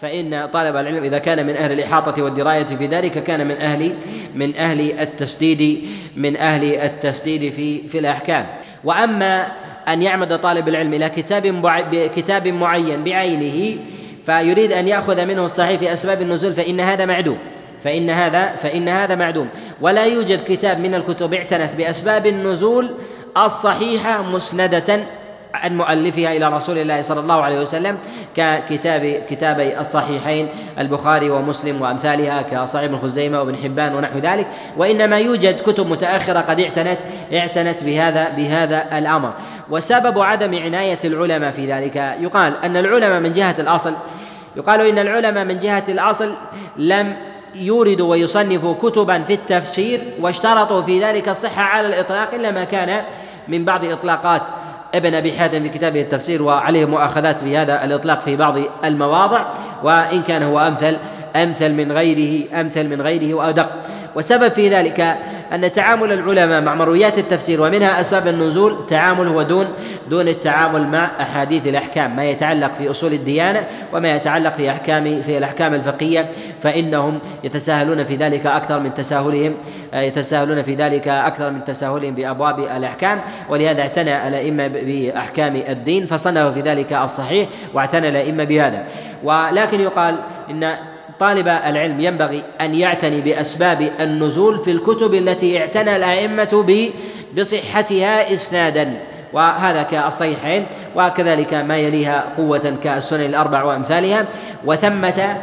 فإن طالب العلم إذا كان من أهل الإحاطة والدراية في ذلك كان من أهل من أهل التسديد من أهل التسديد في في الأحكام. وأما أن يعمد طالب العلم إلى كتاب كتاب معين بعينه فيريد أن يأخذ منه الصحيح في أسباب النزول فإن هذا معدوم. فإن هذا فإن هذا معدوم. ولا يوجد كتاب من الكتب اعتنت بأسباب النزول الصحيحة مسندة عن مؤلفها إلى رسول الله صلى الله عليه وسلم ككتاب كتابي الصحيحين البخاري ومسلم وأمثالها كصحيح ابن خزيمة وابن حبان ونحو ذلك. وإنما يوجد كتب متأخرة قد اعتنت اعتنت بهذا بهذا الأمر. وسبب عدم عناية العلماء في ذلك يقال أن العلماء من جهة الأصل يقال إن العلماء من جهة الأصل لم يوردوا ويصنفوا كتبا في التفسير واشترطوا في ذلك الصحة على الإطلاق إلا ما كان من بعض إطلاقات ابن أبي حاتم في كتابه التفسير وعليه مؤاخذات في هذا الإطلاق في بعض المواضع وإن كان هو أمثل أمثل من غيره أمثل من غيره وأدق. والسبب في ذلك أن تعامل العلماء مع مرويات التفسير ومنها أسباب النزول تعامل هو دون دون التعامل مع أحاديث الأحكام. ما يتعلق في أصول الديانة وما يتعلق في أحكام في الأحكام الفقهية فإنهم يتساهلون في ذلك أكثر من تساهلهم يتساهلون في ذلك أكثر من تساهلهم بأبواب الأحكام. ولهذا اعتنى الأئمة بأحكام الدين فصنفوا في ذلك الصحيح واعتنى الأئمة بهذا. ولكن يقال إن طالب العلم ينبغي أن يعتني بأسباب النزول في الكتب التي اعتنى الأئمة بصحتها إسنادا. وهذا كالصحيحين وكذلك ما يليها قوة كالسنن الأربع وأمثالها. وثمة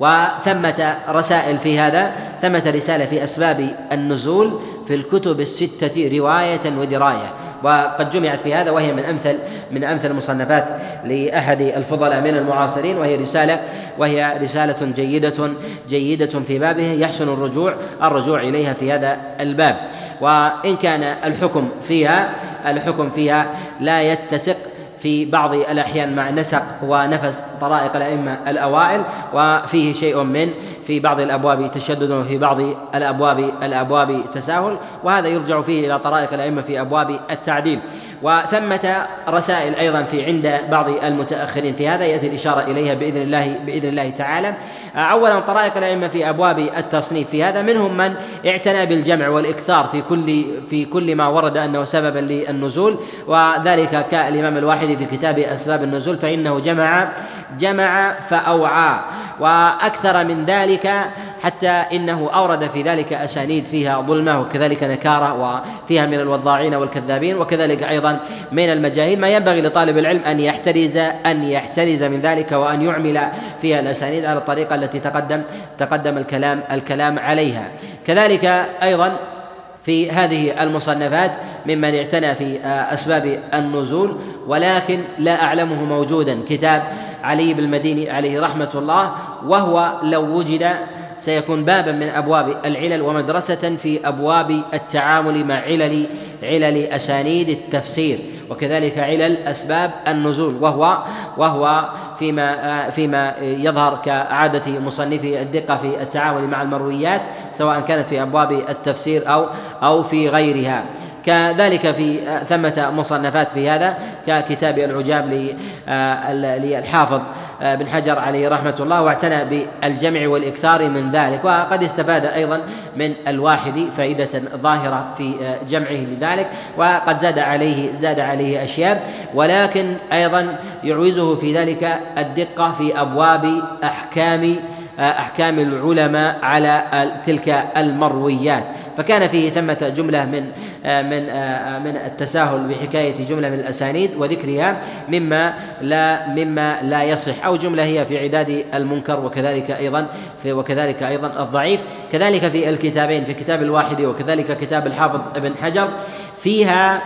وثمة رسائل في هذا. ثمة رسالة في أسباب النزول في الكتب الستة رواية ودراية. وقد جمعت في هذا وهي من امثل من أمثل المصنفات لأحد الفضلاء من المعاصرين وهي رساله وهي رسالة جيده جيدة في بابه يحسن الرجوع الرجوع إليها في هذا الباب. وإن كان الحكم فيها الحكم فيها لا يتسق في بعض الأحيان مع نسق ونفس طرائق الأئمة الأوائل وفيه شيء من في بعض الأبواب تشدد وفي بعض الأبواب الأبواب تساهل وهذا يرجع فيه إلى طرائق الأئمة في أبواب التعديل. وثمة رسائل أيضا في عند بعض المتأخرين في هذا يأتي الإشارة إليها بإذن الله بإذن الله تعالى. أولا طرائق الأئمة في أبواب التصنيف في هذا منهم من اعتنى بالجمع والإكثار في كل في كل ما ورد أنه سببا للنزول وذلك كالإمام الواحدي في كتاب أسباب النزول فإنه جمع جمع فأوعى. وأكثر من ذلك حتى إنه أورد في ذلك أسانيد فيها ظلمة وكذلك نكارة وفيها من الوضاعين والكذابين وكذلك أيضا من المجاهيل. ما ينبغي لطالب العلم أن يحترز أن يحترز من ذلك وأن يعمل فيها الأسانيد على الطريقة التي تقدم تقدم الكلام الكلام عليها. كذلك أيضا في هذه المصنفات ممن اعتنى في أسباب النزول ولكن لا أعلمه موجودا. كتاب علي بن المديني عليه رحمة الله وهو لو وجد سيكون بابا من أبواب العلل ومدرسة في أبواب التعامل مع علل علل أسانيد التفسير. وكذلك علل أسباب النزول وهو وهو فيما فيما يظهر كعادة مصنفي الدقة في التعامل مع المرويات سواء كانت في أبواب التفسير أو أو في غيرها. كذلك في ثمة مصنفات في هذا ككتاب العجاب للحافظ بن حجر عليه رحمة الله واعتنى بالجمع والإكثار من ذلك وقد استفاد أيضا من الواحد فائدة ظاهرة في جمعه لذلك وقد زاد عليه زاد عليه أشياء ولكن أيضا يعوزه في ذلك الدقة في أبواب أحكام أحكام العلماء على تلك المرويات. فكان فيه ثمة جملة من من من التساهل بحكاية جملة من الأسانيد وذكرها مما لا مما لا يصح أو جملة هي في عداد المنكر وكذلك أيضا في وكذلك أيضا الضعيف. كذلك في الكتابين في كتاب الواحد وكذلك كتاب الحافظ ابن حجر فيها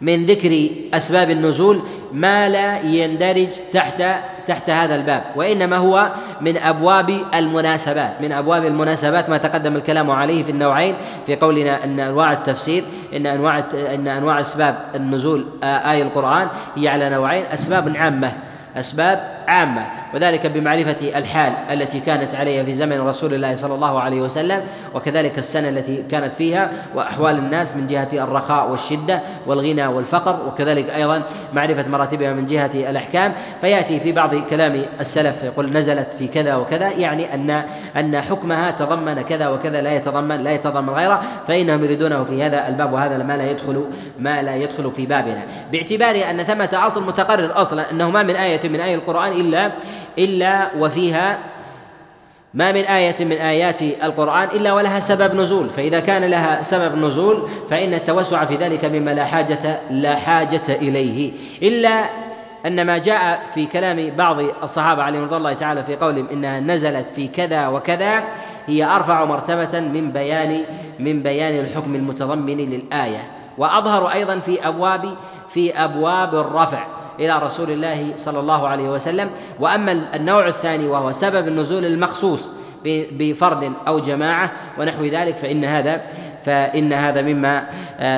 من ذكر أسباب النزول ما لا يندرج تحت تحت هذا الباب وإنما هو من أبواب المناسبات من أبواب المناسبات ما تقدم الكلام عليه في النوعين في قولنا أن أنواع التفسير إن أنواع إن أنواع أسباب النزول اي القرآن هي على نوعين أسباب عامة أسباب عامة. وذلك بمعرفة الحال التي كانت عليها في زمن رسول الله صلى الله عليه وسلم وكذلك السنة التي كانت فيها وأحوال الناس من جهة الرخاء والشدة والغنى والفقر وكذلك أيضا معرفة مراتبها من جهة الأحكام. فيأتي في بعض كلام السلف يقول نزلت في كذا وكذا يعني أن أن حكمها تضمن كذا وكذا لا يتضمن لا يتضمن غيره فإنهم يريدونه في هذا الباب وهذا ما لا يدخل ما لا يدخل في بابنا. باعتبار أن ثمة أصل متقرر أصلا أنه ما من آية من آية القرآن إلا إلا وفيها ما من آية من آيات القرآن إلا ولها سبب نزول فإذا كان لها سبب نزول فإن التوسع في ذلك مما لا حاجة لا حاجة إليه. إلا أن ما جاء في كلام بعض الصحابة عليهم رضي الله تعالى في قولهم إنها نزلت في كذا وكذا هي أرفع مرتبة من بيان من بيان الحكم المتضمن للآية. وأظهر أيضا في أبواب في أبواب الرفع. إلى رسول الله صلى الله عليه وسلم. وأما النوع الثاني وهو سبب النزول المخصوص بفرد أو جماعة ونحو ذلك فإن هذا فإن هذا مما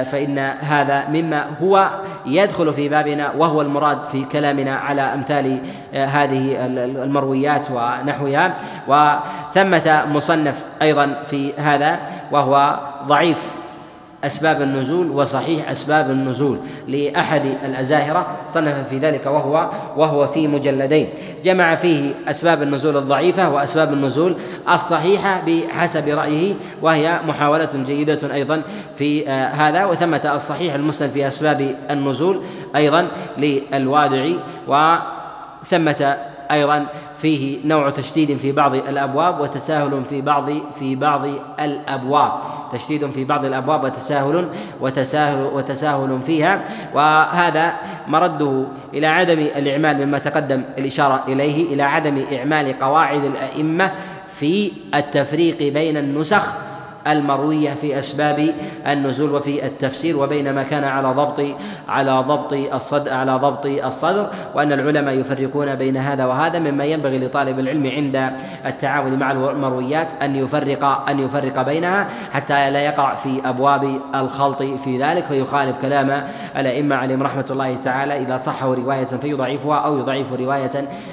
فإن هذا مما هو يدخل في بابنا وهو المراد في كلامنا على أمثال هذه المرويات ونحوها. وثمة مصنف أيضا في هذا وهو ضعيف. أسباب النزول وصحيح أسباب النزول لأحد الأزاهرة صنف في ذلك وهو وهو في مجلدين. جمع فيه أسباب النزول الضعيفة وأسباب النزول الصحيحة بحسب رأيه وهي محاولة جيدة أيضا في آه، هذا وثمة الصحيح المسند في أسباب النزول أيضا للوادعي وثمة أيضا فيه نوع تشديد في بعض الأبواب وتساهل في بعض في بعض الأبواب. تشديد في بعض الأبواب وتساهل وتساهل وتساهل فيها. وهذا مرده إلى عدم الإعمال مما تقدم الإشارة إليه إلى عدم إعمال قواعد الأئمة في التفريق بين النسخ المروية في أسباب النزول وفي التفسير وبين ما كان على ضبط على ضبط الصدر على ضبط الصدر وأن العلماء يفرقون بين هذا وهذا مما ينبغي لطالب العلم عند التعامل مع المرويات أن يفرق أن يفرق بينها حتى لا يقع في أبواب الخلط في ذلك فيخالف كلام الأئمة عليهم رحمة الله تعالى. إذا صحوا رواية فيضعفها أو يضعف رواية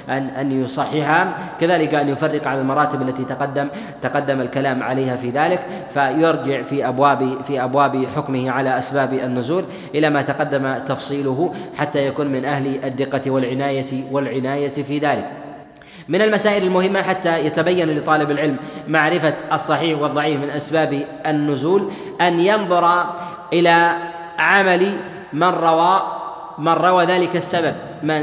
أن أن يصححها كذلك أن يفرق على المراتب التي تقدم تقدم الكلام عليها في ذلك. فيرجع في ابواب في أبواب حكمه على أسباب النزول إلى ما تقدم تفصيله حتى يكون من أهل الدقة والعنايه والعناية في ذلك. من المسائل المهمة حتى يتبين لطالب العلم معرفة الصحيح والضعيف من أسباب النزول أن ينظر إلى عمل من روى من روى ذلك السبب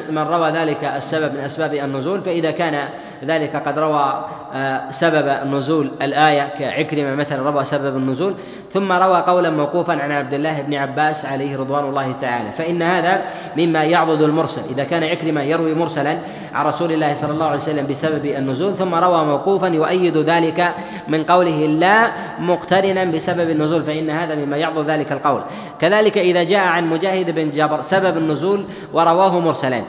من روى ذلك السبب من أسباب النزول فإذا كان ذلك قد روى آه، سبب نزول الآية كعكرمة مثلا روى سبب النزول. ثم روى قولا موقوفا عن عبد الله بن عباس عليه رضوان الله تعالى. فإن هذا مما يعضد المرسل. إذا كان عكرمة يروي مرسلا عن رسول الله صلى الله عليه وسلم بسبب النزول ثم روى موقوفا يؤيد ذلك من قوله لا مقترنا بسبب النزول. فإن هذا مما يعضد ذلك القول. كذلك إذا جاء عن مجاهد بن جبر سبب النزول ورواه مرسلا.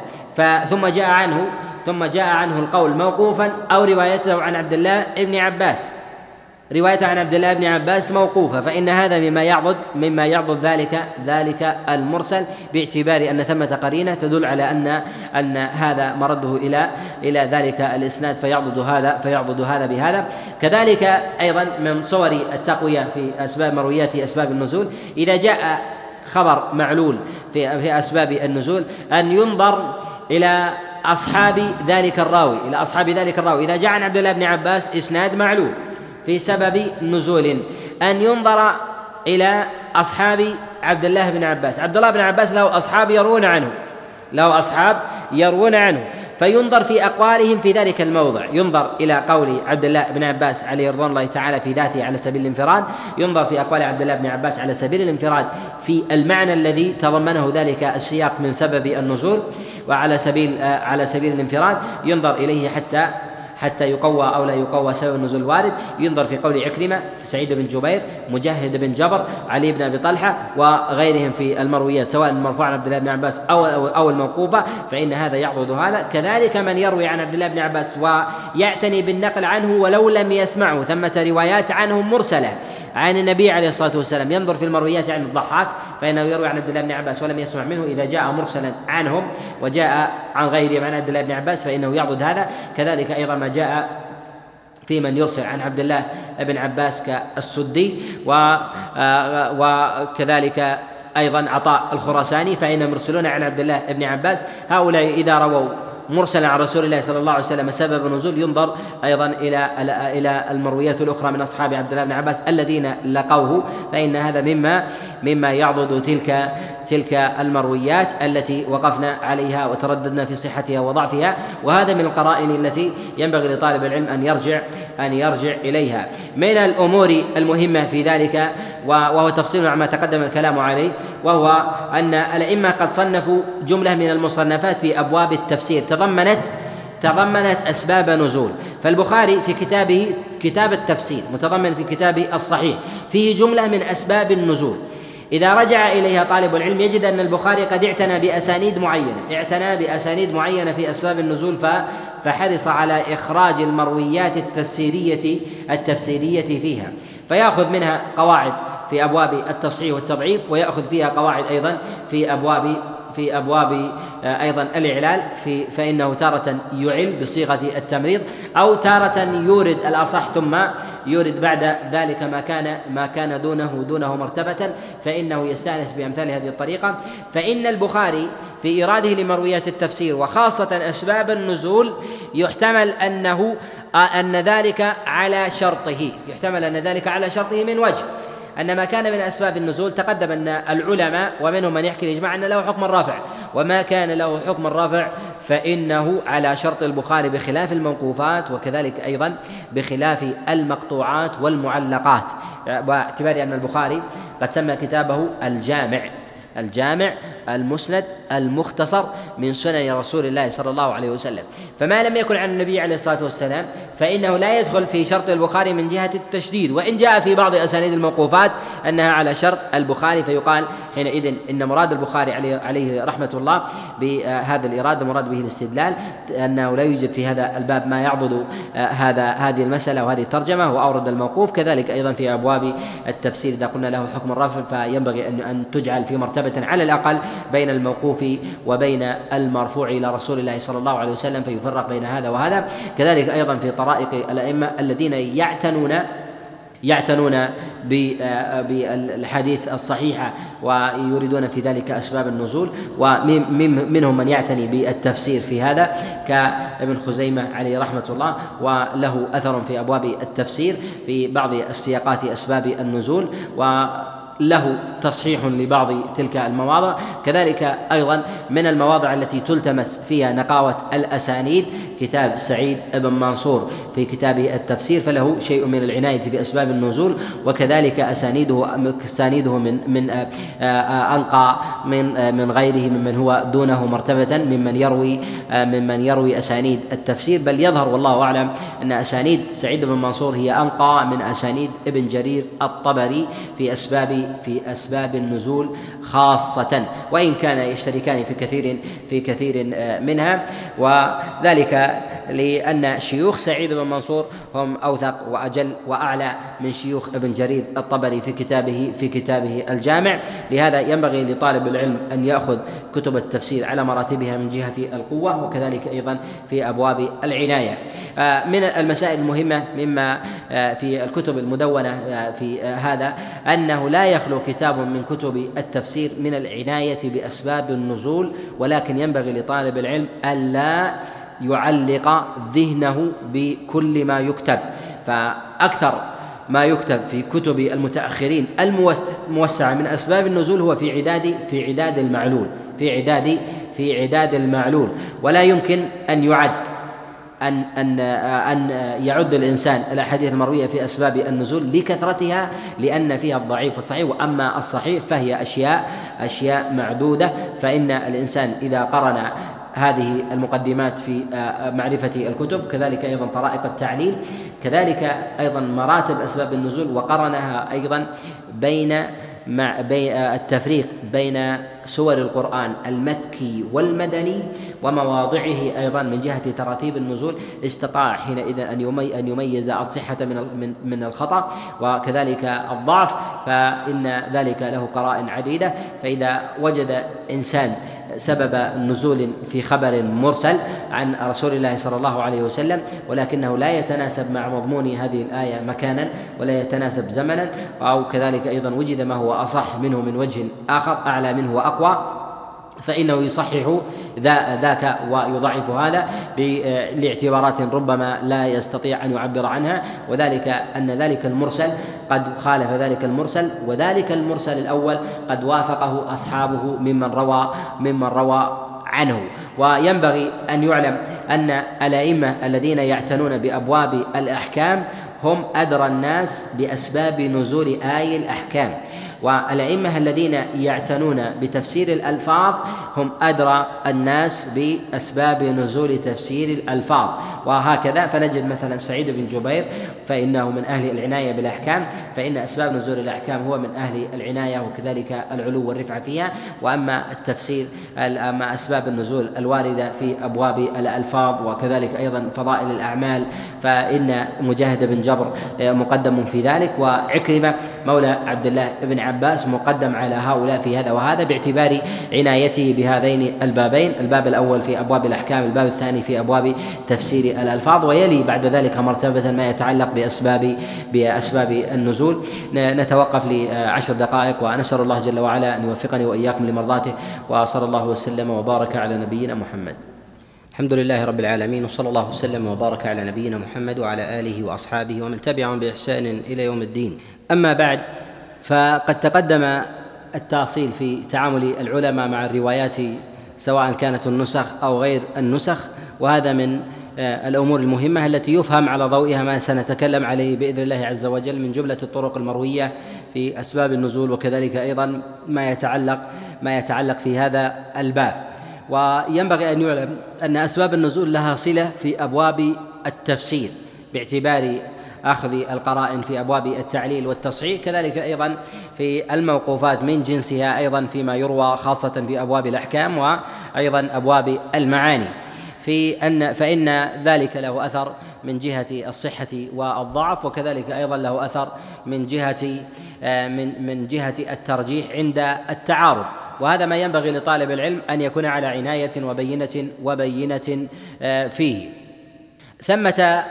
ثم جاء عنه ثم جاء عنه القول موقوفا أو روايته عن عبد الله بن عباس. روايته عن عبد الله بن عباس موقوفة فإن هذا مما يعضد مما يعضد ذلك ذلك المرسل باعتبار أن ثمة قرينة تدل على أن أن هذا مرده إلى إلى ذلك الإسناد فيعضد هذا فيعضد هذا بهذا. كذلك أيضا من صور التقوية في أسباب مرويات أسباب النزول إذا جاء خبر معلول في في أسباب النزول أن ينظر إلى أصحاب ذلك الراوي إلى أصحاب ذلك الراوي. إذا جاء عن عبد الله بن عباس إسناد معلوم في سبب نزول أن ينظر إلى أصحاب عبد الله بن عباس. عبد الله بن عباس له أصحاب يروون عنه له أصحاب يروون عنه فينظر في أقوالهم في ذلك الموضع. ينظر إلى قول عبد الله بن عباس عليه رضوان الله تعالى في ذاته على سبيل الانفراد ينظر في أقوال عبد الله بن عباس على سبيل الانفراد في المعنى الذي تضمنه ذلك السياق من سبب النزول. وعلى سبيل على سبيل الانفراد ينظر إليه حتى حتى يقوى أو لا يقوى سبب النزول الوارد. ينظر في قول عكرمة في سعيد بن جبير مجاهد بن جبر علي بن أبي طلحة وغيرهم في المرويات سواء المرفوع عن عبد الله بن عباس أو أو الموقوفة فإن هذا يعضد هذا. كذلك من يروي عن عبد الله بن عباس ويعتني بالنقل عنه ولو لم يسمعه ثمة روايات عنه مرسلة. عن النبي عليه الصلاة والسلام. ينظر في المرويات عن الضحاك فإنه يروي عن عبد الله بن عباس ولم يسمع منه إذا جاء مرسلا عنهم وجاء عن غيره عن عبد الله بن عباس فإنه يعضد هذا. كذلك أيضا ما جاء في من يرسل عن عبد الله بن عباس كالسدي آه، وكذلك أيضا عطاء الخراساني فإنهم يرسلون عن عبد الله بن عباس. هؤلاء إذا رووا مرسلا عن رسول الله صلى الله عليه وسلم سبب النزول ينظر أيضا إلى إلى المرويات الأخرى من أصحاب عبد الله بن عباس الذين لقوه فإن هذا مما مما يعضد تلك تلك المرويات التي وقفنا عليها وترددنا في صحتها وضعفها وهذا من القرائن التي ينبغي لطالب العلم أن يرجع أن يرجع إليها. من الأمور المهمة في ذلك وهو تفصيل عما تقدم الكلام عليه وهو أن الأئمة قد صنفوا جملة من المصنفات في أبواب التفسير. تضمنت تضمنت أسباب نزول. فالبخاري في كتابه كتاب التفسير متضمن في كتابه الصحيح فيه جملة من أسباب النزول. إذا رجع إليها طالب العلم يجد أن البخاري قد اعتنى بأسانيد معينة اعتنى بأسانيد معينة في أسباب النزول فحرص على إخراج المرويات التفسيرية التفسيرية فيها. فيأخذ منها قواعد في أبواب التصحيح والتضعيف ويأخذ فيها قواعد أيضا في أبواب في أبواب آه، أيضا الإعلال في فإنه تارة يعل بصيغة التمريض أو تارة يورد الأصح ثم يورد بعد ذلك ما كان ما كان دونه دونه مرتبة فإنه يستأنس بأمثال هذه الطريقة. فإن البخاري في ايراده لمرويات التفسير وخاصة أسباب النزول يحتمل أنه آه، أن ذلك على شرطه يحتمل أن ذلك على شرطه من وجه. أن ما كان من أسباب النزول تقدم أن العلماء ومنهم من يحكي الإجماع أن له حكم الرافع وما كان له حكم الرافع فإنه على شرط البخاري بخلاف الموقوفات وكذلك أيضا بخلاف المقطوعات والمعلقات. باعتبار أن البخاري قد سمى كتابه الجامع. الجامع المسند المختصر من سنن رسول الله صلى الله عليه وسلم. فما لم يكن عن النبي عليه الصلاة والسلام فإنه لا يدخل في شرط البخاري من جهة التشديد. وإن جاء في بعض أسانيد الموقوفات أنها على شرط البخاري فيقال حينئذ إن مراد البخاري عليه عليه رحمة الله بهذا الإرادة المراد به الاستدلال أنه لا يوجد في هذا الباب ما يعضد آه، هذا هذه المسألة وهذه الترجمة وأورد الموقوف. كذلك أيضا في أبواب التفسير إذا قلنا له حكم الرفع فينبغي أن تجعل في مرتبه على الأقل بين الموقوف وبين المرفوع إلى رسول الله صلى الله عليه وسلم فيفرق بين هذا وهذا. كذلك أيضا في طرائق الأئمة الذين يعتنون يعتنون بالحديث الصحيحة ويريدون في ذلك أسباب النزول ومنهم من يعتني بالتفسير في هذا كابن خزيمة عليه رحمة الله وله أثر في أبواب التفسير في بعض السياقات أسباب النزول. و له تصحيح لبعض تلك المواضع. كذلك أيضا من المواضع التي تلتمس فيها نقاوة الأسانيد كتاب سعيد بن منصور. في كتابه التفسير فله شيء من العناية في اسباب النزول وكذلك أسانيده اسانيده من من آه، آه، أنقى من آه، من غيره ممن هو دونه مرتبة ممن يروي ممن يروي أسانيد التفسير. بل يظهر والله أعلم أن أسانيد سعيد بن منصور هي أنقى من أسانيد ابن جرير الطبري في أسباب في أسباب النزول خاصة وإن كان يشتركان في كثير في كثير منها. وذلك لأن شيوخ سعيد بن منصور هم أوثق وأجل وأعلى من شيوخ ابن جرير الطبري في كتابه في كتابه الجامع. لهذا ينبغي لطالب العلم أن يأخذ كتب التفسير على مراتبها من جهة القوة وكذلك أيضا في أبواب العناية. آه، من المسائل المهمة مما آه، في الكتب المدونة في هذا أنه لا يخلو كتاب من كتب التفسير من العناية بأسباب النزول ولكن ينبغي لطالب العلم ألا يعلق ذهنه بكل ما يكتب. فأكثر ما يكتب في كتب المتأخرين الموسعة من أسباب النزول هو في عداد في عداد المعلول في عداد في عداد المعلول. ولا يمكن أن يعد أن أن أن يعد الإنسان الأحاديث المروية في أسباب النزول لكثرتها لأن فيها الضعيف والصحيح وأما الصحيح فهي أشياء أشياء معدودة. فإن الإنسان إذا قرن هذه المقدمات في معرفة الكتب كذلك أيضا طرائق التعليل كذلك أيضا مراتب أسباب النزول وقرنها أيضا بين مع التفريق بين سور القرآن المكي والمدني ومواضعه أيضا من جهة تراتيب النزول استطاع حينئذ أن أن يميز الصحة من من الخطأ وكذلك الضعف فإن ذلك له قرائن عديدة فإذا وجد إنسان سبب نزول في خبر مرسل عن رسول الله صلى الله عليه وسلم ولكنه لا يتناسب مع مضمون هذه الآية مكانا ولا يتناسب زمنا أو كذلك أيضا وجد ما هو أصح منه من وجه آخر أعلى منه وأقوى. فإنه يصحح ذاك ويضعف هذا لاعتبارات ربما لا يستطيع أن يعبر عنها وذلك أن ذلك المرسل قد خالف ذلك المرسل وذلك المرسل الأول قد وافقه أصحابه ممن روى ممن روى عنه. وينبغي أن يعلم أن الأئمة الذين يعتنون بأبواب الأحكام هم أدرى الناس بأسباب نزول آي الأحكام. والأئمة الذين يعتنون بتفسير الألفاظ هم أدرى الناس بأسباب نزول تفسير الألفاظ. وهكذا فنجد مثلا سعيد بن جبير فإنه من أهل العناية بالأحكام فإن أسباب نزول الأحكام هو من أهل العناية وكذلك العلو والرفعة فيها. وأما التفسير أما أسباب النزول الواردة في أبواب الألفاظ وكذلك أيضا فضائل الأعمال فإن مجاهد بن جبر مقدم في ذلك. وعكرمة مولى عبد الله بن مقدم على هؤلاء في هذا وهذا باعتبار عنايته بهذين البابين الباب الأول في أبواب الأحكام الباب الثاني في أبواب تفسير الألفاظ ويلي بعد ذلك مرتبة ما يتعلق بأسباب بأسباب النزول. نتوقف لعشر دقائق ونسأل الله جل وعلا أن يوفقني وإياكم لمرضاته وصلى الله وسلم وبارك على نبينا محمد. الحمد لله رب العالمين وصلى الله وسلم وبارك على نبينا محمد وعلى آله وأصحابه ومن تبعهم بإحسان إلى يوم الدين. أما بعد فقد تقدم التأصيل في تعامل العلماء مع الروايات سواء كانت النسخ أو غير النسخ وهذا من آه، الأمور المهمة التي يفهم على ضوئها ما سنتكلم عليه بإذن الله عز وجل من جملة الطرق المروية في أسباب النزول وكذلك أيضا ما يتعلق ما يتعلق في هذا الباب. وينبغي أن يعلم أن أسباب النزول لها صلة في أبواب التفسير باعتبار آخذ القرائن في أبواب التعليل والتصحيح كذلك أيضا في الموقوفات من جنسها أيضا فيما يروى خاصة في أبواب الأحكام وأيضا أبواب المعاني. في ان فإن ذلك له أثر من جهة الصحة والضعف وكذلك أيضا له أثر من جهة من من جهة الترجيح عند التعارض. وهذا ما ينبغي لطالب العلم أن يكون على عناية وبينه وبينة آه، فيه. ثمة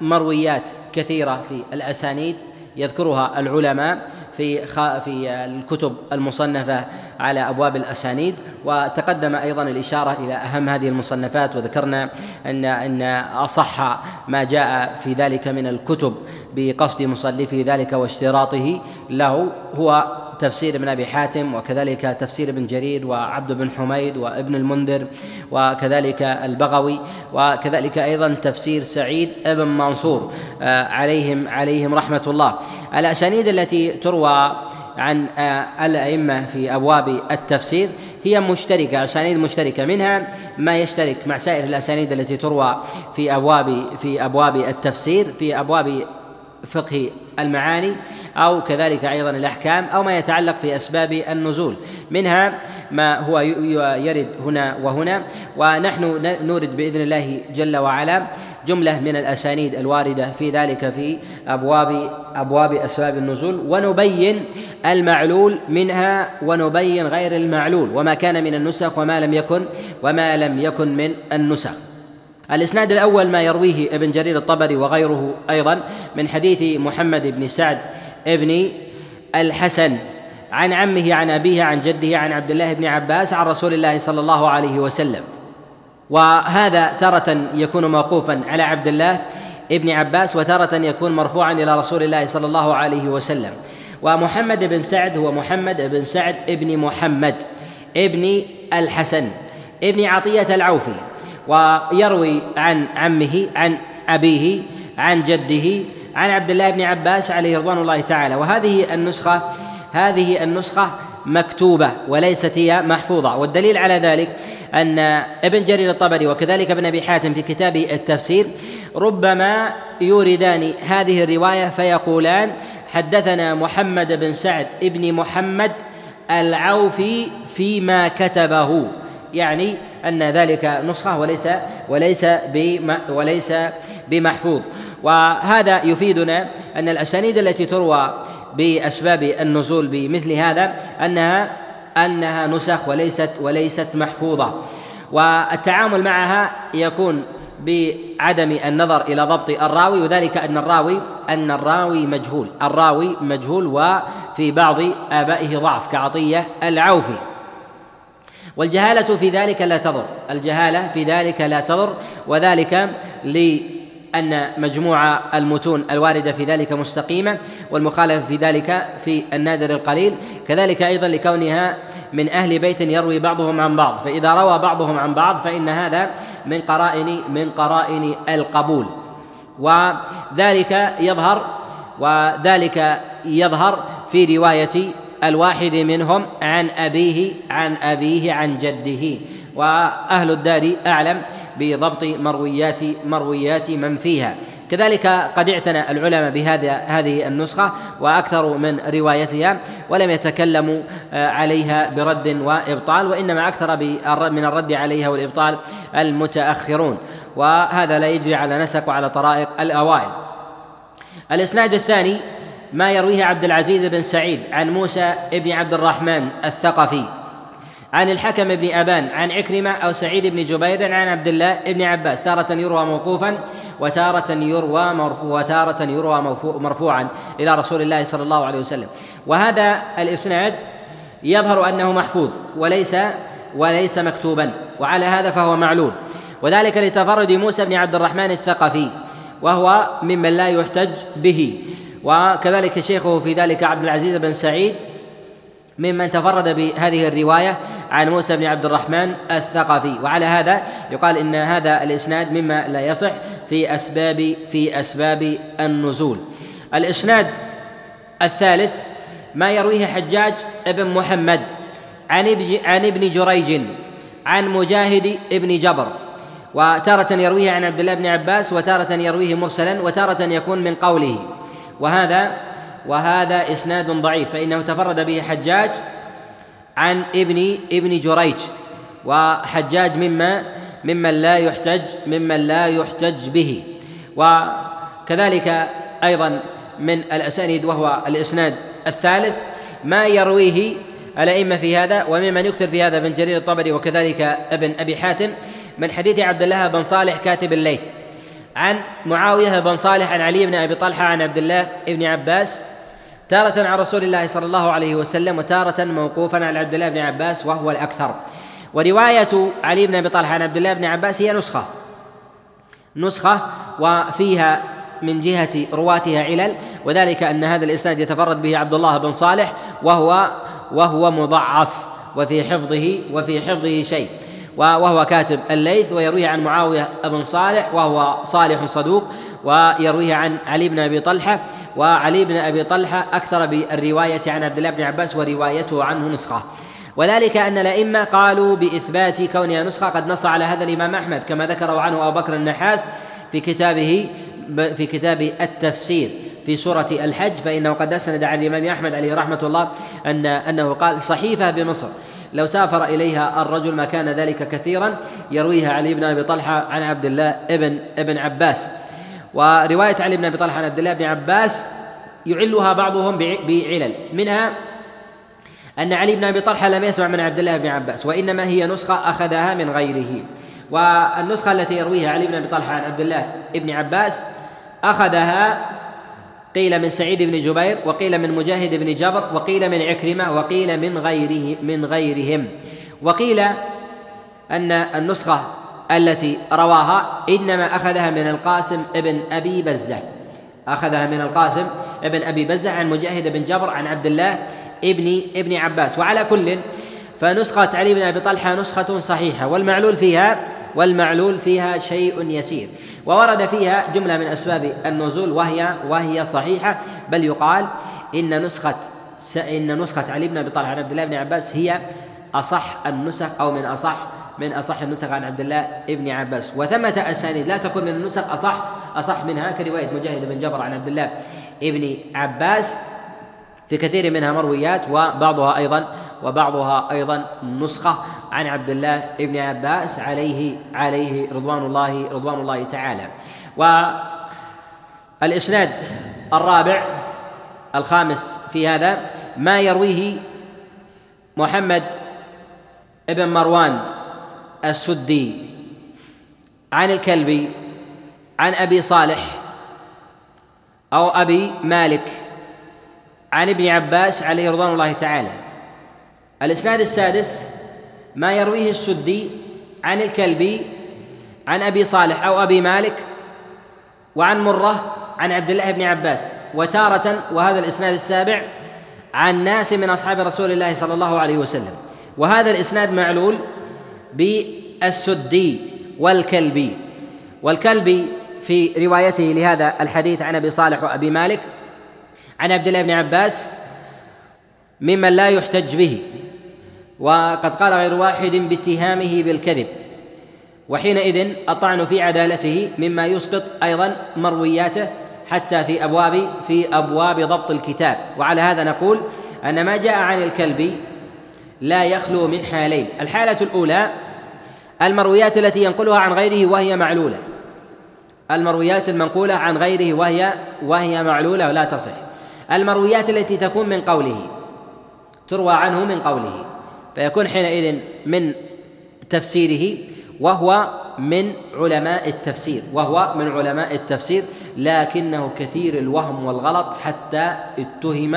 مرويات كثيرة في الأسانيد يذكرها العلماء في في الكتب المصنفة. على أبواب الأسانيد وتقدم أيضا الإشارة إلى أهم هذه المصنفات وذكرنا أن أن أصح ما جاء في ذلك من الكتب بقصد مصنفه ذلك واشتراطه له هو تفسير ابن أبي حاتم وكذلك تفسير ابن جرير وعبد بن حميد وابن المنذر وكذلك البغوي وكذلك أيضا تفسير سعيد ابن منصور آه، عليهم عليهم رحمة الله. الأسانيد التي تروى عن الأئمة في أبواب التفسير. هي مشتركة أسانيد مشتركة. منها ما يشترك مع سائر الأسانيد التي تروى في أبواب في أبواب التفسير في أبواب فقه المعاني أو كذلك أيضا الأحكام أو ما يتعلق في أسباب النزول. منها ما هو يرد هنا وهنا. ونحن نورد بإذن الله جل وعلا جملة من الأسانيد الواردة في ذلك في ابواب أبواب أسباب النزول ونبين المعلول منها ونبين غير المعلول وما كان من النسخ وما لم يكن وما لم يكن من النسخ. الإسناد الأول ما يرويه ابن جرير الطبري وغيره أيضا من حديث محمد بن سعد بن الحسن عن عمه عن أبيه عن جده عن عبد الله بن عباس عن رسول الله صلى الله عليه وسلم. وهذا تارة يكون موقوفا على عبد الله ابن عباس وتارة يكون مرفوعا إلى رسول الله صلى الله عليه وسلم. ومحمد بن سعد هو محمد بن سعد ابن محمد ابن الحسن ابن عطية العوفي ويروي عن عمه عن أبيه عن جده عن عبد الله بن عباس عليه رضوان الله تعالى. وهذه النسخة هذه النسخة مكتوبة وليست هي محفوظة. والدليل على ذلك أن ابن جرير الطبري وكذلك ابن أبي حاتم في كتاب التفسير ربما يوردان هذه الرواية فيقولان حدثنا محمد بن سعد ابن محمد العوفي فيما كتبه. يعني أن ذلك نسخة وليس وليس وليس بمحفوظ. وهذا يفيدنا أن الأسانيد التي تروى بأسباب النزول بمثل هذا أنها أنها نسخ وليست وليست محفوظة. والتعامل معها يكون بعدم النظر إلى ضبط الراوي وذلك أن الراوي أن الراوي مجهول. الراوي مجهول وفي بعض آبائه ضعف كعطية العوفي والجهالة في ذلك لا تضر. الجهالة في ذلك لا تضر وذلك لأن مجموع المتون الواردة في ذلك مستقيمة والمخالفة في ذلك في النادر القليل. كذلك أيضا لكونها من أهل بيت يروي بعضهم عن بعض. فإذا روى بعضهم عن بعض فإن هذا من قرائن من قرائن القبول. وذلك يظهر وذلك يظهر في رواية الواحد منهم عن أبيه عن أبيه عن جده. وأهل الدار أعلم بضبط مرويات مرويات من فيها. كذلك قد اعتنى العلماء بهذا هذه النسخة وأكثروا من روايتها ولم يتكلموا آه، عليها برد وإبطال وإنما أكثر من الرد عليها والإبطال المتأخرون. وهذا لا يجري على نسق وعلى طرائق الأوائل. الإسناد الثاني ما يرويه عبد العزيز بن سعيد عن موسى بن عبد الرحمن الثقفي. عن الحكم بن أبان عن عكرمة أو سعيد بن جبير عن عبد الله بن عباس. تارة يروى موقوفا وتارة يروى مرفوع وتارة يروى مرفوعا إلى رسول الله صلى الله عليه وسلم. وهذا الإسناد يظهر أنه محفوظ وليس وليس مكتوبا وعلى هذا فهو معلول. وذلك لتفرد موسى بن عبد الرحمن الثقفي وهو ممن لا يحتج به. وكذلك شيخه في ذلك عبد العزيز بن سعيد ممن تفرد بهذه الرواية عن موسى بن عبد الرحمن الثقفي. وعلى هذا يقال إن هذا الإسناد مما لا يصح في اسباب في أسباب النزول. الإسناد الثالث ما يرويه حجاج بن محمد عن عن ابن جريج عن مجاهد ابن جبر. وتارة يرويه عن عبد الله بن عباس وتارة يرويه مرسلا وتارة يكون من قوله. وهذا وهذا إسناد ضعيف فإنه تفرد به حجاج عن ابن ابن جريج. وحجاج مما ممن لا يحتج ممن لا يحتج به. وكذلك أيضا من الأسانيد وهو الإسناد الثالث. ما يرويه الأئمة في هذا وممن يكثر في هذا بن جرير الطبري وكذلك ابن أبي حاتم من حديث عبد الله بن صالح كاتب الليث. عن معاوية بن صالح عن علي بن أبي طلحة عن عبد الله بن عباس تارة عن رسول الله صلى الله عليه وسلم وتارة موقوفا على عبد الله بن عباس وهو الأكثر. ورواية علي بن أبي طلحة عن عبد الله بن عباس هي نسخة. نسخة وفيها من جهة رواتها علل وذلك أن هذا الإسناد يتفرد به عبد الله بن صالح وهو وهو مضعف وفي حفظه وفي حفظه شيء. وهو كاتب الليث ويرويه عن معاوية بن صالح وهو صالح صدوق ويرويه عن علي بن أبي طلحة وعلي بن أبي طلحة أكثر بالرواية عن عبد الله بن عباس وروايته عنه نسخة. وذلك أن الأئمة قالوا بإثبات كونها نسخة قد نص على هذا الإمام أحمد كما ذكره عنه أبو بكر النحاس في كتابه في كتاب التفسير في سورة الحج فإنه قد أسند عن الإمام أحمد عليه رحمة الله أن أنه قال صحيفة بمصر لو سافر إليها الرجل ما كان ذلك كثيرا. يرويها علي بن أبي طلحة عن عبد الله ابن ابن عباس. ورواية علي بن أبي طلحة عن عبد الله بن عباس يعلها بعضهم بعلل. منها أن علي بن أبي طلحة لم يسمع من عبد الله بن عباس وإنما هي نسخة أخذها من غيره. والنسخة التي يرويها علي بن أبي طلحة عن عبد الله بن عباس أخذها قيل من سعيد بن جبير وقيل من مجاهد بن جبر وقيل من عكرمة وقيل من غيره من غيرهم. وقيل أن النسخة التي رواها إنما أخذها من القاسم ابن أبي بزة. أخذها من القاسم ابن أبي بزة عن مجاهد بن جبر عن عبد الله ابن ابن عباس. وعلى كل فنسخة علي بن أبي طلحة نسخة صحيحة والمعلول فيها والمعلول فيها شيء يسير. وورد فيها جملة من أسباب النزول وهي وهي صحيحة بل يقال إن نسخة إن نسخة علي بن أبي طلحة عن عبد الله بن عباس هي أصح النسخ أو من أصح من أصح النسخ عن عبد الله ابن عباس. وثمة أسانيد لا تكون من النسخ أصح أصح منها كرواية مجاهد بن جبر عن عبد الله ابن عباس. في كثير منها مرويات وبعضها أيضا وبعضها أيضا نسخة عن عبد الله ابن عباس عليه عليه رضوان الله رضوان الله تعالى. والإسناد الرابع الخامس في هذا ما يرويه محمد ابن مروان السدي عن الكلبي عن أبي صالح أو أبي مالك عن ابن عباس عليه رضوان الله تعالى. الإسناد السادس ما يرويه السدي عن الكلبي عن أبي صالح أو أبي مالك وعن مرة عن عبد الله بن عباس. وتارة وهذا الإسناد السابع عن ناس من أصحاب رسول الله صلى الله عليه وسلم. وهذا الإسناد معلول بالسدي والكلبي. والكلبي في روايته لهذا الحديث عن أبي صالح وأبي مالك عن عبد الله بن عباس ممن لا يحتج به. وقد قال غير واحد باتهامه بالكذب. وحينئذ الطعن في عدالته مما يسقط أيضا مروياته حتى في أبواب في أبواب ضبط الكتاب. وعلى هذا نقول أن ما جاء عن الكلب لا يخلو من حالين. الحالة الأولى المرويات التي ينقلها عن غيره وهي معلولة. المرويات المنقولة عن غيره وهي وهي معلولة ولا تصح. المرويات التي تكون من قوله تروى عنه من قوله فيكون حينئذ من تفسيره وهو من علماء التفسير وهو من علماء التفسير لكنه كثير الوهم والغلط حتى اتهم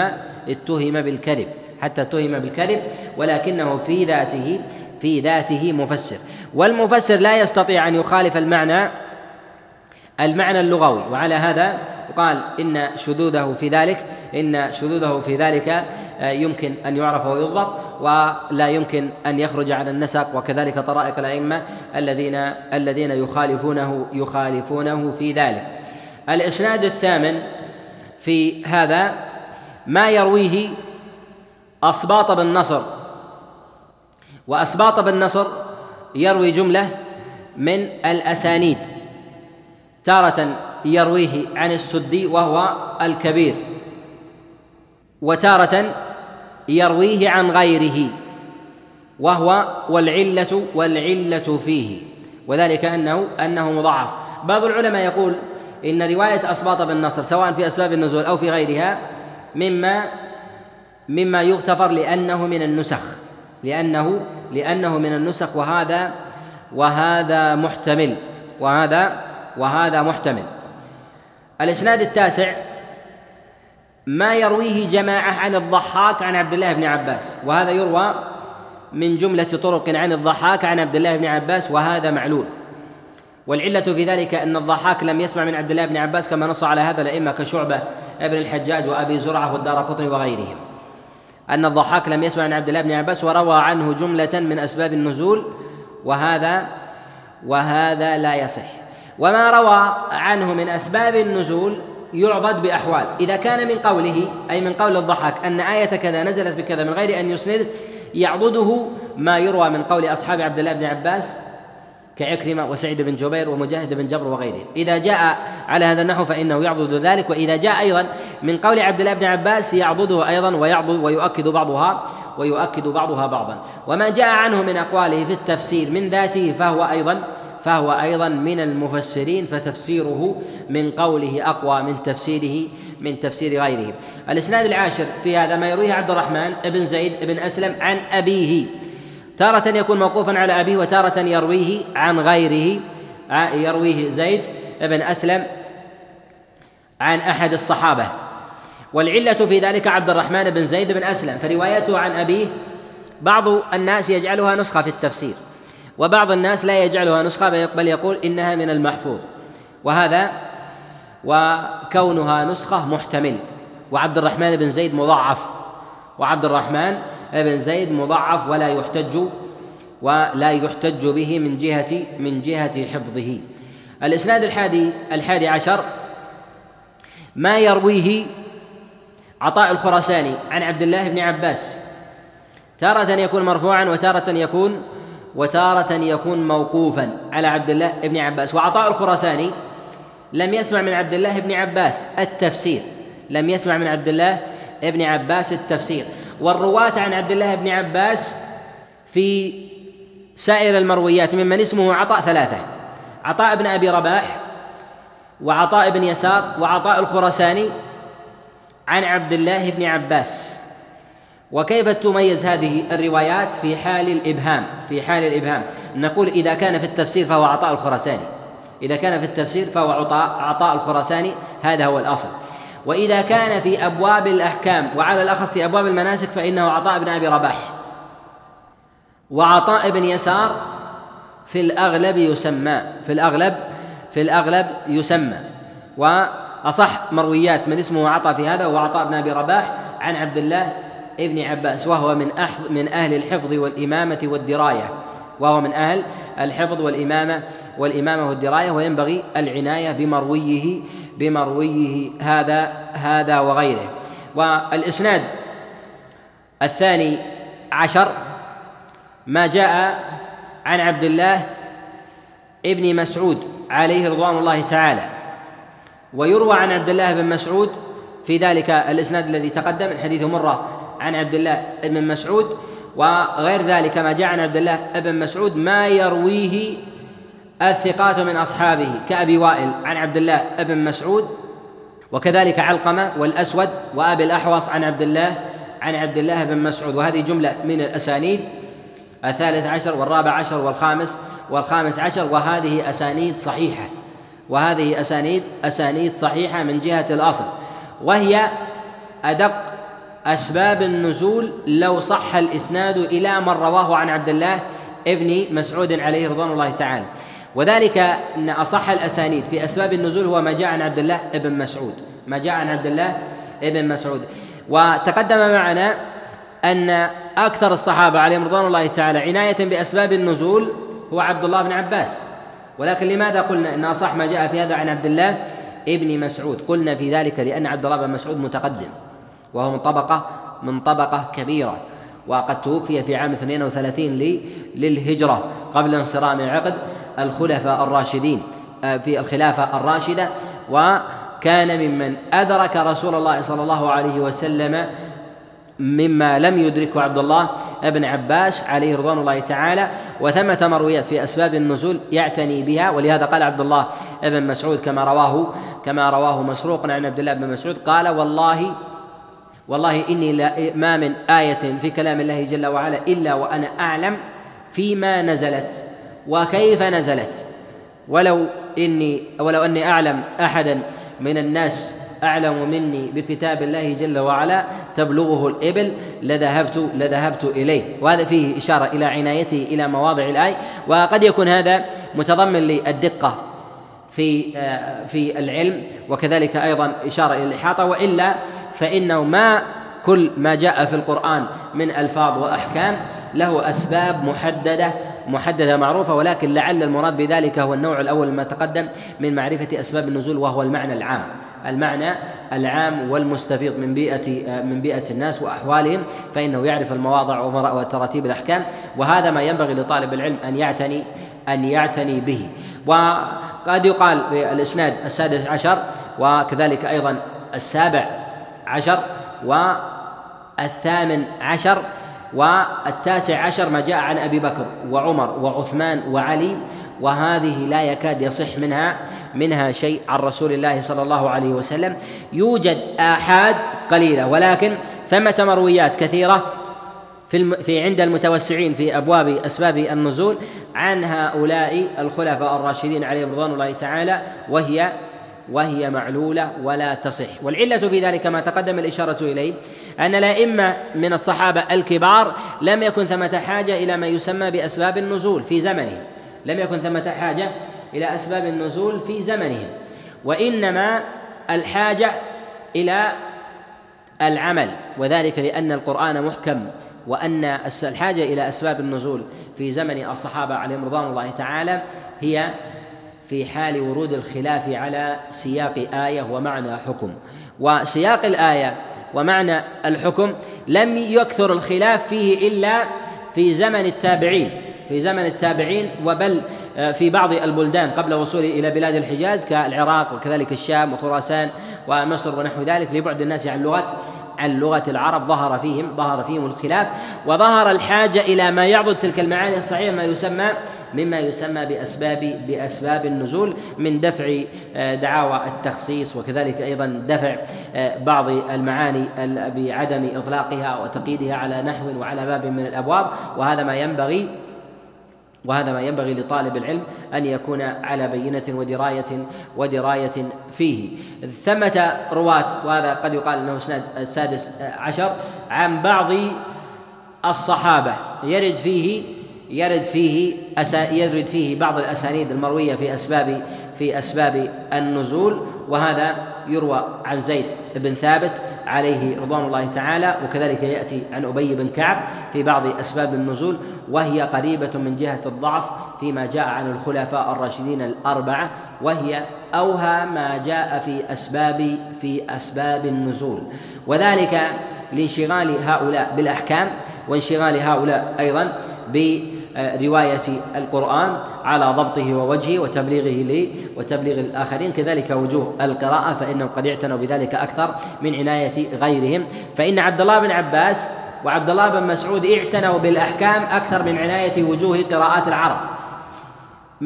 اتهم بالكذب حتى اتهم بالكذب ولكنه في ذاته في ذاته مفسر. والمفسر لا يستطيع أن يخالف المعنى المعنى اللغوي. وعلى هذا يقال إن شذوذه في ذلك إن شذوذه في ذلك آه، يمكن أن يعرف ويضبط ولا يمكن أن يخرج عن النسق. وكذلك طرائق الأئمة الذين الذين يخالفونه يخالفونه في ذلك. الإسناد الثامن في هذا ما يرويه أصباط بن نصر. وأسباط بن نصر يروي جملة من الأسانيد تارة يرويه عن السدي وهو الكبير وتارة يرويه عن غيره وهو والعلة والعلة فيه وذلك أنه أنه مضاعف. بعض العلماء يقول إن رواية أسباط بن نصر سواء في أسباب النزول أو في غيرها مما مما يغتفر لأنه من النسخ لأنه لأنه من النسخ وهذا وهذا محتمل وهذا وهذا محتمل. الإسناد التاسع ما يرويه جماعة عن الضحاك عن عبد الله بن عباس. وهذا يروى من جملة طرق عن الضحاك عن عبد الله بن عباس وهذا معلول. والعلة في ذلك أن الضحاك لم يسمع من عبد الله بن عباس كما نص على هذا الأئمة كشعبة ابن الحجاج وأبي زرعة والدار قطني وغيرهم. أن الضحاك لم يسمع عن عبد الله بن عباس وروى عنه جملة من أسباب النزول وهذا وهذا لا يصح. وما روى عنه من أسباب النزول يعضد بأحوال. إذا كان من قوله أي من قول الضحاك أن آية كذا نزلت بكذا من غير أن يسند يعضده ما يروى من قول أصحاب عبد الله بن عباس كعكرمة وسعيد بن جبير ومجاهد بن جبر وغيرهم. إذا جاء على هذا النحو فإنه يعضد ذلك وإذا جاء أيضا من قول عبد الله بن عباس يعضده أيضا ويعضد ويؤكد بعضها ويؤكد بعضها بعضا. وما جاء عنه من أقواله في التفسير من ذاته فهو أيضا فهو أيضا من المفسرين فتفسيره من قوله أقوى من تفسيره من تفسير غيره. الإسناد العاشر في هذا ما يرويه عبد الرحمن بن زيد بن أسلم عن أبيه. تارة يكون موقوفا على أبيه وتارة يرويه عن غيره يرويه زيد بن أسلم عن أحد الصحابة. والعلة في ذلك عبد الرحمن بن زيد بن أسلم فروايته عن أبيه بعض الناس يجعلها نسخة في التفسير وبعض الناس لا يجعلها نسخة بل يقول إنها من المحفوظ. وهذا وكونها نسخة محتمل وعبد الرحمن بن زيد مضاعف وعبد الرحمن بن زيد مضعف ولا يحتج ولا يحتج به من جهة من جهة حفظه. الإسناد الحادي الحادي عشر ما يرويه عطاء الخراساني عن عبد الله بن عباس. تارة يكون مرفوعا وتارة يكون وتارة يكون موقوفا على عبد الله بن عباس. وعطاء الخراساني لم يسمع من عبد الله بن عباس التفسير. لم يسمع من عبد الله بن عباس التفسير. والرواة عن عبد الله بن عباس في سائر المرويات ممن اسمه عطاء ثلاثة. عطاء بن أبي رباح وعطاء بن يسار وعطاء الخرساني عن عبد الله بن عباس. وكيف تميز هذه الروايات في حال الإبهام؟ في حال الإبهام. نقول إذا كان في التفسير فهو عطاء الخرساني إذا كان في التفسير فهو عطاء عطاء الخرساني هذا هو الأصل. وإذا كان في أبواب الأحكام وعلى الأخص في أبواب المناسك فإنه عطاء بن أبي رباح. وعطاء بن يسار في الأغلب يسمى في الأغلب في الأغلب يسمى. وأصح مرويات من اسمه عطاء في هذا هو عطاء بن أبي رباح عن عبد الله ابن عباس وهو من أحظ من أهل الحفظ والإمامة والدراية. وهو من أهل الحفظ والإمامة والإمامة والدراية وينبغي العناية بمرويه بمرويه هذا هذا وغيره. والإسناد الثاني عشر ما جاء عن عبد الله ابن مسعود عليه رضوان الله تعالى ويروى عن عبد الله بن مسعود في ذلك الإسناد الذي تقدم من حديث مره عن عبد الله بن مسعود وغير ذلك ما جاء عن عبد الله بن مسعود ما يرويه الثقات من أصحابه كأبي وائل عن عبد الله بن مسعود وكذلك علقمة والأسود وأبي الأحوص عن عبد الله عن عبد الله بن مسعود. وهذه جملة من الأسانيد الثالث عشر والرابع عشر والخامس والخامس عشر وهذه أسانيد صحيحة. وهذه أسانيد أسانيد صحيحة من جهة الأصل. وهي أدق أسباب النزول لو صح الإسناد إلى من رواه عن عبد الله ابن مسعود عليه رضوان الله تعالى. وذلك أن أصح الأسانيد في أسباب النزول هو ما جاء عن عبد الله ابن مسعود. ما جاء عن عبد الله ابن مسعود. وتقدم معنا أن أكثر الصحابة عليهم رضوان الله تعالى عناية بأسباب النزول هو عبد الله بن عباس. ولكن لماذا قلنا إن أصح ما جاء في هذا عن عبد الله ابن مسعود؟ قلنا في ذلك لأن عبد الله بن مسعود متقدم وهو من طبقة من طبقة كبيرة. وقد توفي في عام 32 للهجرة قبل انصرام عقد. الخلفاء الراشدين آه، في الخلافة الراشدة. وكان ممن أدرك رسول الله صلى الله عليه وسلم مما لم يدركه عبد الله بن عباس عليه رضوان الله تعالى. وثمة مرويات في أسباب النزول يعتني بها ولهذا قال عبد الله بن مسعود كما رواه كما رواه مسروق عن عبد الله بن مسعود قال والله والله إني لا ما من آية في كلام الله جل وعلا إلا وأنا أعلم فيما نزلت. وكيف نزلت؟ ولو إني ولو أني أعلم أحدا من الناس أعلم مني بكتاب الله جل وعلا تبلغه الإبل لذهبت لذهبت إليه. وهذا فيه إشارة إلى عنايته إلى مواضع الآية. وقد يكون هذا متضمن للدقة في آه، في العلم وكذلك أيضا إشارة إلى الإحاطة. وإلا فإنه ما كل ما جاء في القرآن من ألفاظ وأحكام له أسباب محددة محددة معروفة ولكن لعل المراد بذلك هو النوع الأول مما تقدم من معرفة أسباب النزول وهو المعنى العام. المعنى العام والمستفيض من بيئة من بيئة الناس وأحوالهم فإنه يعرف المواضع وتراتيب الأحكام وهذا ما ينبغي لطالب العلم أن يعتني أن يعتني به. وقد يقال بالإسناد السادس عشر وكذلك أيضا السابع عشر والثامن عشر والتاسع عشر ما جاء عن أبي بكر وعمر وعثمان وعلي وهذه لا يكاد يصح منها منها شيء عن رسول الله صلى الله عليه وسلم. يوجد آحاد قليلة ولكن ثمة مرويات كثيرة في في عند المتوسعين في أبواب أسباب النزول عن هؤلاء الخلفاء الراشدين عليهم رضوان الله تعالى وهي وهي معلولة ولا تصح. والعلة في ذلك ما تقدم الإشارة إليه أن الأئمة من الصحابة الكبار لم يكن ثمة حاجة إلى ما يسمى بأسباب النزول في زمنهم. لم يكن ثمة حاجة إلى أسباب النزول في زمنهم. وإنما الحاجة إلى العمل وذلك لأن القرآن محكم وأن الحاجة إلى أسباب النزول في زمن الصحابة عليهم رضوان الله تعالى هي في حال ورود الخلاف على سياق آية ومعنى حكم. وسياق الآية ومعنى الحكم لم يكثر الخلاف فيه إلا في زمن التابعين في زمن التابعين وبل آه، في بعض البلدان قبل وصوله إلى بلاد الحجاز كالعراق وكذلك الشام وخراسان ومصر ونحو ذلك لبعد الناس عن لغة عن لغة العرب ظهر فيهم ظهر فيهم الخلاف وظهر الحاجة إلى ما يعضد تلك المعاني الصحيحة ما يسمى مما يسمى بأسباب بأسباب النزول من دفع آه، دعاوى التخصيص وكذلك أيضا دفع آه، بعض المعاني بعدم إطلاقها وتقييدها على نحو وعلى باب من الأبواب. وهذا ما ينبغي وهذا ما ينبغي لطالب العلم أن يكون على بينة ودرايه ودراية فيه. ثمة رواة وهذا قد يقال أنه إسناد السادس عشر عن بعض الصحابة. يرد فيه يرد فيه يرد فيه بعض الأسانيد المروية في أسباب في أسباب النزول وهذا يروى عن زيد بن ثابت عليه رضوان الله تعالى وكذلك يأتي عن أبي بن كعب في بعض أسباب النزول وهي قريبة من جهة الضعف فيما جاء عن الخلفاء الراشدين الأربعة وهي أوهى ما جاء في أسباب في أسباب النزول. وذلك لانشغال هؤلاء بالأحكام وانشغال هؤلاء أيضا ب رواية القرآن على ضبطه ووجهه وتبليغه لي وتبليغ الآخرين كذلك وجوه القراءة فإنهم قد اعتنوا بذلك أكثر من عناية غيرهم. فإن عبد الله بن عباس وعبد الله بن مسعود اعتنوا بالأحكام أكثر من عناية وجوه قراءات العرب.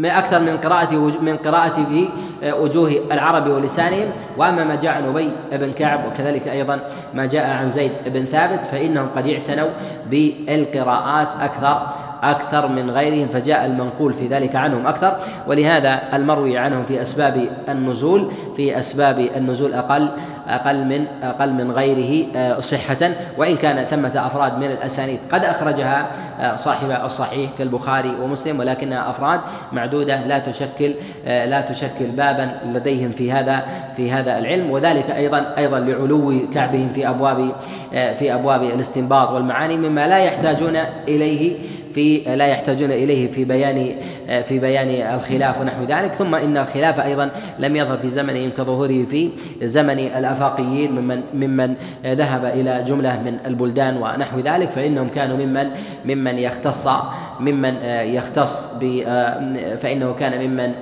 أكثر من قراءة من قراءة في وجوه العرب ولسانهم. وأما ما جاء عن أبي بن كعب وكذلك أيضا ما جاء عن زيد بن ثابت فإنهم قد اعتنوا بالقراءات أكثر أكثر من غيرهم فجاء المنقول في ذلك عنهم أكثر. ولهذا المروي عنهم في أسباب النزول في أسباب النزول أقل أقل من أقل من غيره آه، صحة. وإن كان ثمة أفراد من الأسانيد قد أخرجها آه، صاحب الصحيح كالبخاري ومسلم ولكنها أفراد معدودة لا تشكل آه، لا تشكل بابا لديهم في هذا في هذا العلم. وذلك أيضا أيضا لعلو كعبهم في أبواب في أبواب الاستنباط والمعاني مما لا يحتاجون إليه في لا يحتاجون إليه في بيان في بيان الخلاف ونحو ذلك. ثم إن الخلاف أيضا لم يظهر في زمنهم كظهوره في زمن الأفاقيين ممن ممن ذهب إلى جملة من البلدان ونحو ذلك. فإنهم كانوا ممن ممن يختص ممن يختص ب فإنه كان ممن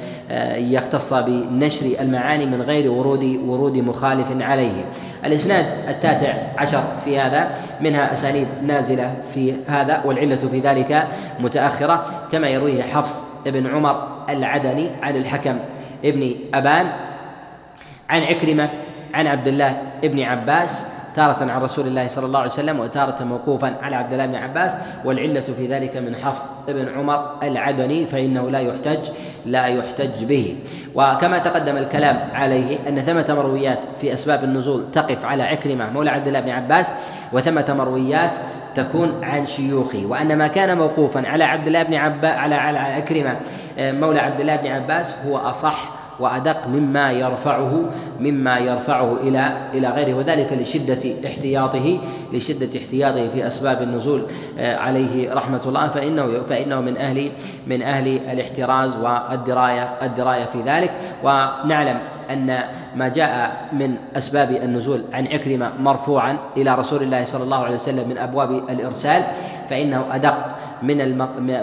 يختص بنشر المعاني من غير ورود ورود مخالف عليه. الإسناد التاسع عشر في هذا منها أسانيد نازلة في هذا والعلة في ذلك متأخرة كما يرويه حفص بن عمر العدني عن الحكم ابن أبان عن عكرمة عن عبد الله بن عباس تارة عن رسول الله صلى الله عليه وسلم وتارة موقوفا على عبد الله بن عباس والعلة في ذلك من حفص بن عمر العدني فإنه لا يحتج لا يحتج به. وكما تقدم الكلام عليه أن ثمة مرويات في أسباب النزول تقف على عكرمة مولى عبد الله بن عباس وثمة مرويات تكون عن شيوخه. وأن ما كان موقوفا على عبد الله بن عباس على على عكرمة مولى عبد الله بن عباس هو أصح وأدق مما يرفعه مما يرفعه إلى إلى غيره. وذلك لشدة احتياطه لشدة احتياطه في أسباب النزول آه، عليه رحمة الله. فإنه فإنه من أهل من أهل الاحتراز والدراية الدراية في ذلك. ونعلم أن ما جاء من أسباب النزول عن عكرمة مرفوعا إلى رسول الله صلى الله عليه وسلم من أبواب الإرسال فإنه أدق من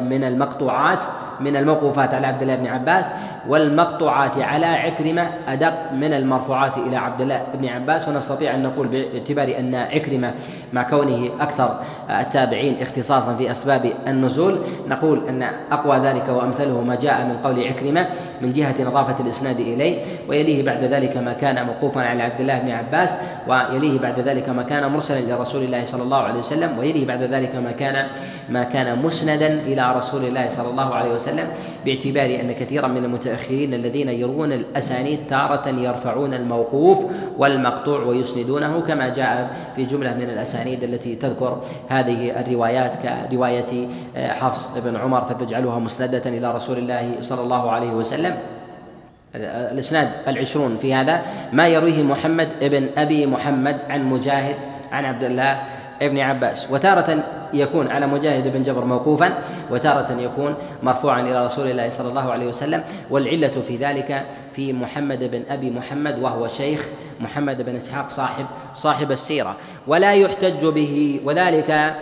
من المقطوعات. من الموقوفات على عبد الله بن عباس والمقطوعات على عكرمة أدق من المرفوعات إلى عبد الله بن عباس ونستطيع أن نقول باعتبار أن عكرمة مع كونه أكثر التابعين اختصاصا في أسباب النزول نقول أن أقوى ذلك وأمثله ما جاء من قول عكرمة من جهة نظافة الإسناد إليه ويليه بعد ذلك ما كان موقوفا على عبد الله بن عباس ويليه بعد ذلك ما كان مرسلا لرسول الله صلى الله عليه وسلم ويليه بعد ذلك ما كان ما كان مسندا إلى رسول الله صلى الله عليه وسلم. باعتبار أن كثيرا من المتأخرين الذين يروون الأسانيد تارة يرفعون الموقوف والمقطوع ويسندونه كما جاء في جملة من الأسانيد التي تذكر هذه الروايات كرواية آه، حفص بن عمر فتجعلها مسندة إلى رسول الله صلى الله عليه وسلم. الإسناد العشرون في هذا ما يرويه محمد بن أبي محمد عن مجاهد عن عبد الله ابن عباس وتارة يكون على مجاهد بن جبر موقوفا وتارة يكون مرفوعا إلى رسول الله صلى الله عليه وسلم والعلة في ذلك في محمد بن أبي محمد وهو شيخ محمد بن إسحاق صاحب صاحب السيرة. ولا يحتج به وذلك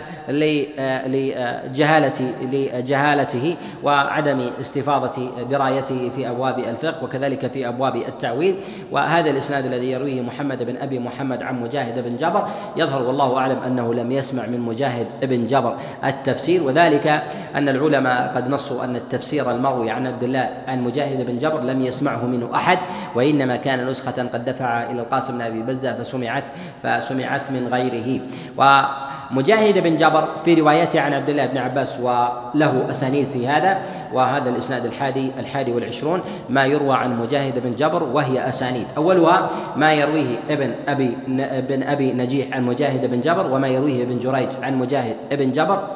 لجهالة لجهالته وعدم استفاضة درايته في أبواب الفقه وكذلك في أبواب التعويل. وهذا الإسناد الذي يرويه محمد بن أبي محمد عن مجاهد بن جبر. يظهر والله أعلم أنه لم يسمع من مجاهد بن جبر التفسير. وذلك أن العلماء قد نصوا أن التفسير المروي عن عبد الله عن مجاهد بن جبر لم يسمعه منه أحد وإنما كان نسخة قد دفع إلى القاسم بن أبي بزة فسمعت فسمعت من غيره. ومجاهد بن جبر في روايته عن عبد الله بن عباس وله أسانيد في هذا وهذا الإسناد الحادي الحادي والعشرون ما يروى عن مجاهد بن جبر وهي أسانيد. أولها ما يرويه ابن أبي ابن أبي نجيح عن مجاهد بن جبر وما يرويه ابن جريج عن مجاهد بن جبر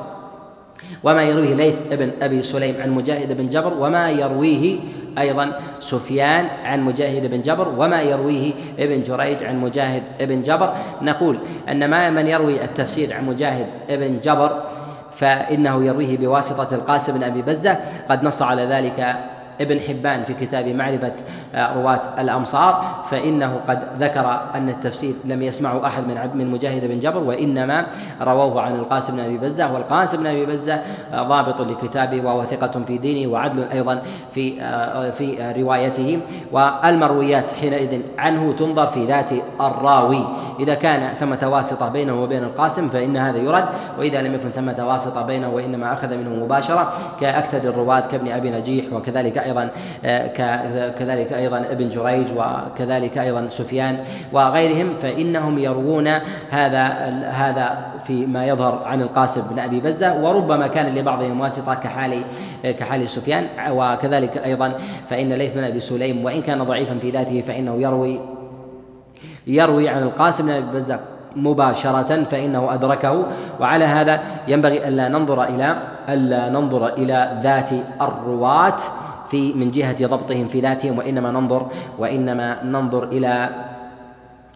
وما يرويه ليث ابن أبي سليم عن مجاهد بن جبر وما يرويه أيضا سفيان عن مجاهد بن جبر وما يرويه ابن جريج عن مجاهد بن جبر. نقول أن ما من يروي التفسير عن مجاهد بن جبر فإنه يرويه بواسطة القاسم بن أبي بزة. قد نص على ذلك ابن حبان في كتاب معرفة آه، رواة الأمصار فإنه قد ذكر أن التفسير لم يسمعه أحد من من مجاهد بن جبر وإنما رووه عن القاسم بن أبي بزة والقاسم بن أبي بزة آه، ضابط لكتابه وهو ثقة في دينه وعدل أيضا في آه، في روايته. والمرويات حينئذ عنه تنظر في ذات الراوي. إذا كان ثمة واسطة بينه وبين القاسم فإن هذا يرد وإذا لم يكن ثمة واسطة بينه وإنما أخذ منه مباشرة كأكثر الرواة كابن أبي نجيح وكذلك أيضا آه، كذلك أيضا ابن جريج وكذلك أيضا سفيان وغيرهم فإنهم يروون هذا هذا فيما يظهر عن القاسم بن أبي بزة وربما كان لبعضهم واسطة كحال كحال سفيان. وكذلك أيضا فإن ليث بن أبي سليم وإن كان ضعيفا في ذاته فإنه يروي يروي عن القاسم بن أبي بزة مباشرة فإنه أدركه. وعلى هذا ينبغي ألا ننظر إلى ألا ننظر إلى ذات الرواة. في من جهة ضبطهم في ذاتهم وإنما ننظر وإنما ننظر إلى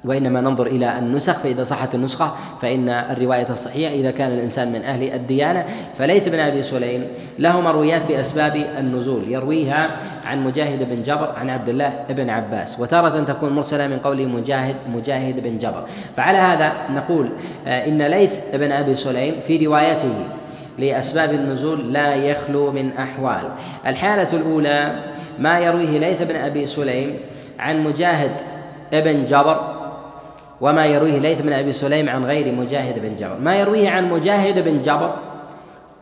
وإنما ننظر إلى النسخ فإذا صحت النسخة فإن الرواية الصحيحة إذا كان الإنسان من أهل الديانة فليث بن أبي سليم. له مرويات في أسباب النزول يرويها عن مجاهد بن جبر عن عبد الله بن عباس وتارة تكون مرسلة من قول مجاهد مجاهد بن جبر. فعلى هذا نقول آه، إن ليث بن أبي سليم في روايته لأسباب النزول لا يخلو من أحوال. الحالة الأولى ما يرويه ليث بن أبي سليم عن مجاهد بن جبر وما يرويه ليث بن أبي سليم عن غير مجاهد بن جبر. ما يرويه عن مجاهد بن جبر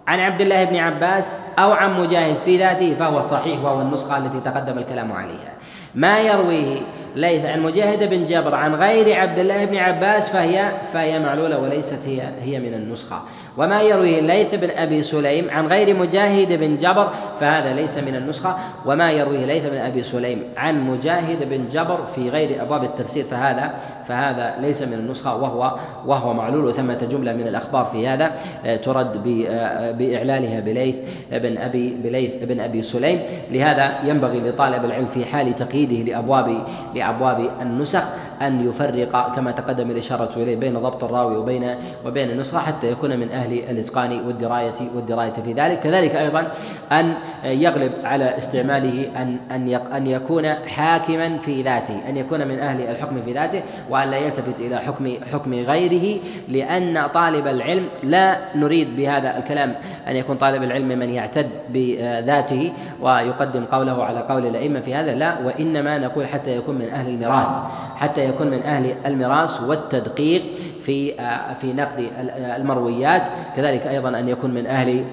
عن عبد الله بن عباس أو عن مجاهد في ذاته فهو الصحيح وهو النسخة التي تقدم الكلام عليها. ما يرويه ليث عن مجاهد بن جبر عن غير عبد الله بن عباس فهي فهي معلولة وليست هي هي من النسخة. وما يروي الليث بن أبي سليم عن غير مجاهد بن جبر فهذا ليس من النسخة. وما يرويه الليث بن أبي سليم عن مجاهد بن جبر في غير أبواب التفسير فهذا فهذا ليس من النسخة وهو وهو معلول. وثمة جملة من الأخبار في هذا آه، ترد آه، بإعلالها بليث بن أبي بليث بن أبي سليم. لهذا ينبغي لطالب العلم في حال تقييده لأبواب لأبواب النسخ أن يفرق كما تقدم الإشارة إليه بين ضبط الراوي وبين وبين النسخة حتى يكون من أهل الإتقان والدرايه والدراية في ذلك. كذلك أيضا أن يغلب على استعماله ان أن أن يكون حاكما في ذاته أن يكون من أهل الحكم في ذاته وأن لا يلتفت إلى حكم حكم غيره لأن طالب العلم لا نريد بهذا الكلام أن يكون طالب العلم من يعتد بذاته ويقدم قوله على قول الأئمة في هذا لا وإنما نقول حتى يكون من أهل الميراث حتى يكون من أهل الميراث والتدقيق في آه، في نقد المرويات كذلك أيضا أن يكون من أهل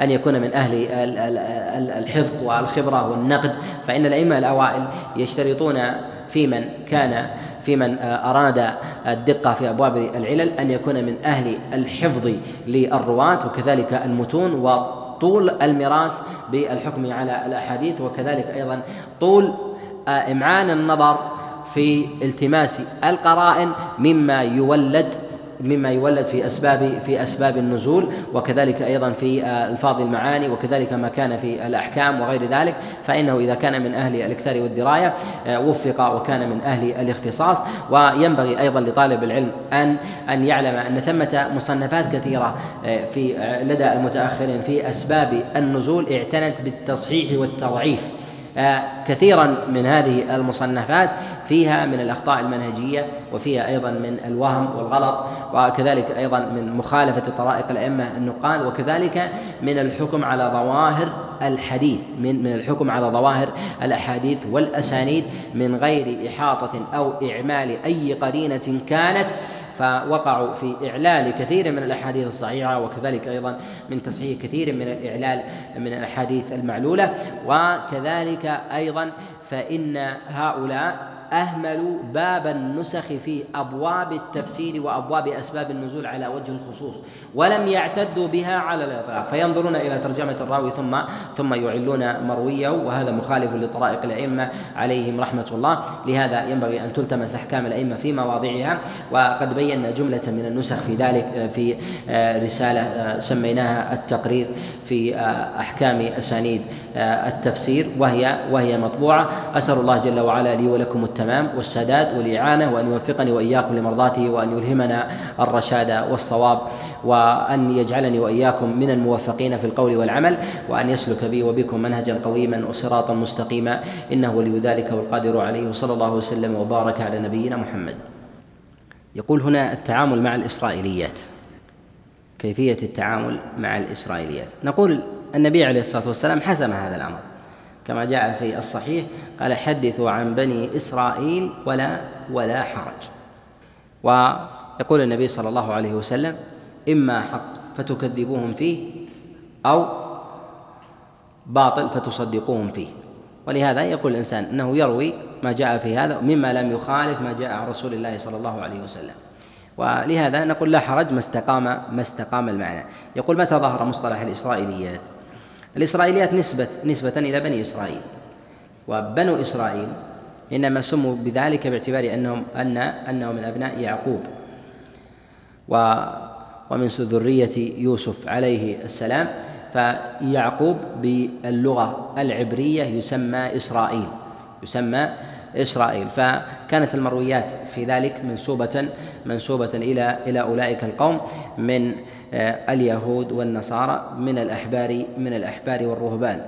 أن يكون من أهل الحفظ والخبرة والنقد. فإن الأئمة الأوائل يشترطون في من كان في من آه، أراد الدقة في أبواب العلل أن يكون من أهل الحفظ للرواة وكذلك المتون وطول الميراث بالحكم على الأحاديث وكذلك أيضا طول آه، إمعان النظر في التماس القرائن مما يولد مما يولد في أسباب في أسباب النزول وكذلك أيضا في ألفاظ المعاني وكذلك ما كان في الأحكام وغير ذلك. فإنه إذا كان من أهل الإكثار والدراية وفق وكان من أهل الاختصاص. وينبغي أيضا لطالب العلم أن أن يعلم أن ثمة مصنفات كثيرة في لدى المتأخرين في أسباب النزول اعتنت بالتصحيح والتضعيف. آه، كثيرا من هذه المصنفات فيها من الأخطاء المنهجية وفيها أيضا من الوهم والغلط وكذلك أيضا من مخالفة طرائق الأئمة النقاد وكذلك من الحكم على ظواهر الحديث من من الحكم على ظواهر الأحاديث والأسانيد من غير إحاطة أو إعمال أي قرينة كانت فوقعوا في إعلال كثير من الأحاديث الصحيحة وكذلك أيضا من تصحيح كثير من الإعلال من الأحاديث المعلولة وكذلك أيضا فإن هؤلاء أهملوا باب النسخ في أبواب التفسير وأبواب أسباب النزول على وجه الخصوص ولم يعتدوا بها على الإطلاق. فينظرون إلى ترجمة الراوي ثم ثم يعلون مرويه وهذا مخالف لطرائق الأئمة عليهم رحمة الله. لهذا ينبغي أن تلتمس أحكام الأئمة في مواضعها وقد بينا جملة من النسخ في ذلك في رسالة سميناها التقرير في أحكام أسانيد التفسير وهي وهي مطبوعة. أسأل الله جل وعلا لي ولكم التمام والسداد والإعانة وأن يوفقني وإياكم لمرضاته وأن يلهمنا الرشاد والصواب وأن يجعلني وإياكم من الموفقين في القول والعمل وأن يسلك بي وبكم منهجا قويما وصراطا مستقيما إنه ولي ذلك والقادر عليه وصلى الله وسلم وبارك على نبينا محمد. يقول هنا التعامل مع الإسرائيليات. كيفية التعامل مع الإسرائيليات؟ نقول النبي عليه الصلاة والسلام حسم هذا الأمر. كما جاء في الصحيح قال حدثوا عن بني إسرائيل ولا ولا حرج. ويقول النبي صلى الله عليه وسلم إما حق فتكذبوهم فيه أو باطل فتصدقوهم فيه. ولهذا يقول الإنسان أنه يروي ما جاء في هذا مما لم يخالف ما جاء عن رسول الله صلى الله عليه وسلم. ولهذا نقول لا حرج ما استقام ما استقام المعنى. يقول متى ظهر مصطلح الإسرائيليات؟ الإسرائيليات نسبة نسبة إلى بني إسرائيل. وبنو إسرائيل إنما سموا بذلك باعتبار أنهم أن أنه من أبناء يعقوب. و ومن ذرية يوسف عليه السلام. فيعقوب باللغة العبرية يسمى إسرائيل. يسمى إسرائيل. فكانت المرويات في ذلك منسوبة منسوبة إلى إلى أولئك القوم من آه، اليهود والنصارى من الأحبار من الأحبار والرهبان.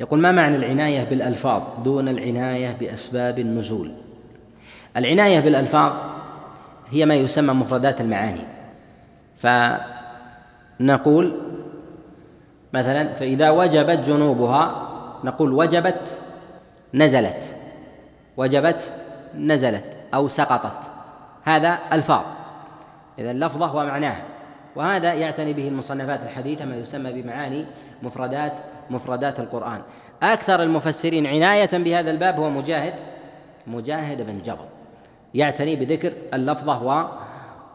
يقول ما معنى العناية بالألفاظ دون العناية بأسباب النزول؟ العناية بالألفاظ هي ما يسمى مفردات المعاني. فنقول مثلا فإذا وجبت جنوبها نقول وجبت نزلت. وجبت نزلت أو سقطت. هذا ألفاظ. إذا اللفظة ومعناها وهذا يعتني به المصنفات الحديثة ما يسمى بمعاني مفردات مفردات القرآن. أكثر المفسرين عناية بهذا الباب هو مجاهد مجاهد بن جبر يعتني بذكر اللفظة و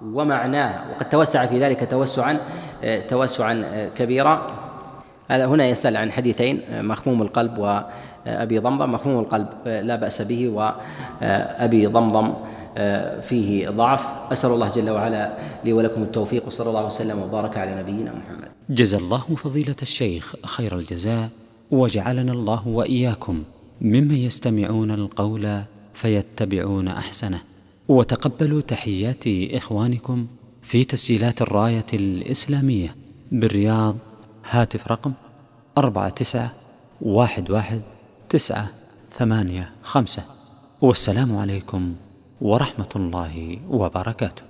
ومعناها وقد توسع في ذلك توسعا توسعا كبيرا. هذا هنا يسأل عن حديثين مخموم القلب وأبي ضمضم مخموم القلب لا بأس به وأبي ضمضم فيه ضعف. أسأل الله جل وعلا لي ولكم التوفيق وصلى الله وسلم وبارك على نبينا محمد. جزا الله فضيلة الشيخ خير الجزاء وجعلنا الله وإياكم ممن يستمعون القول فيتبعون أحسنه. وتقبلوا تحيات إخوانكم في تسجيلات الراية الإسلامية بالرياض هاتف رقم أربعة تسعة واحد واحد تسعة ثمانية خمسة والسلام عليكم ورحمة الله وبركاته.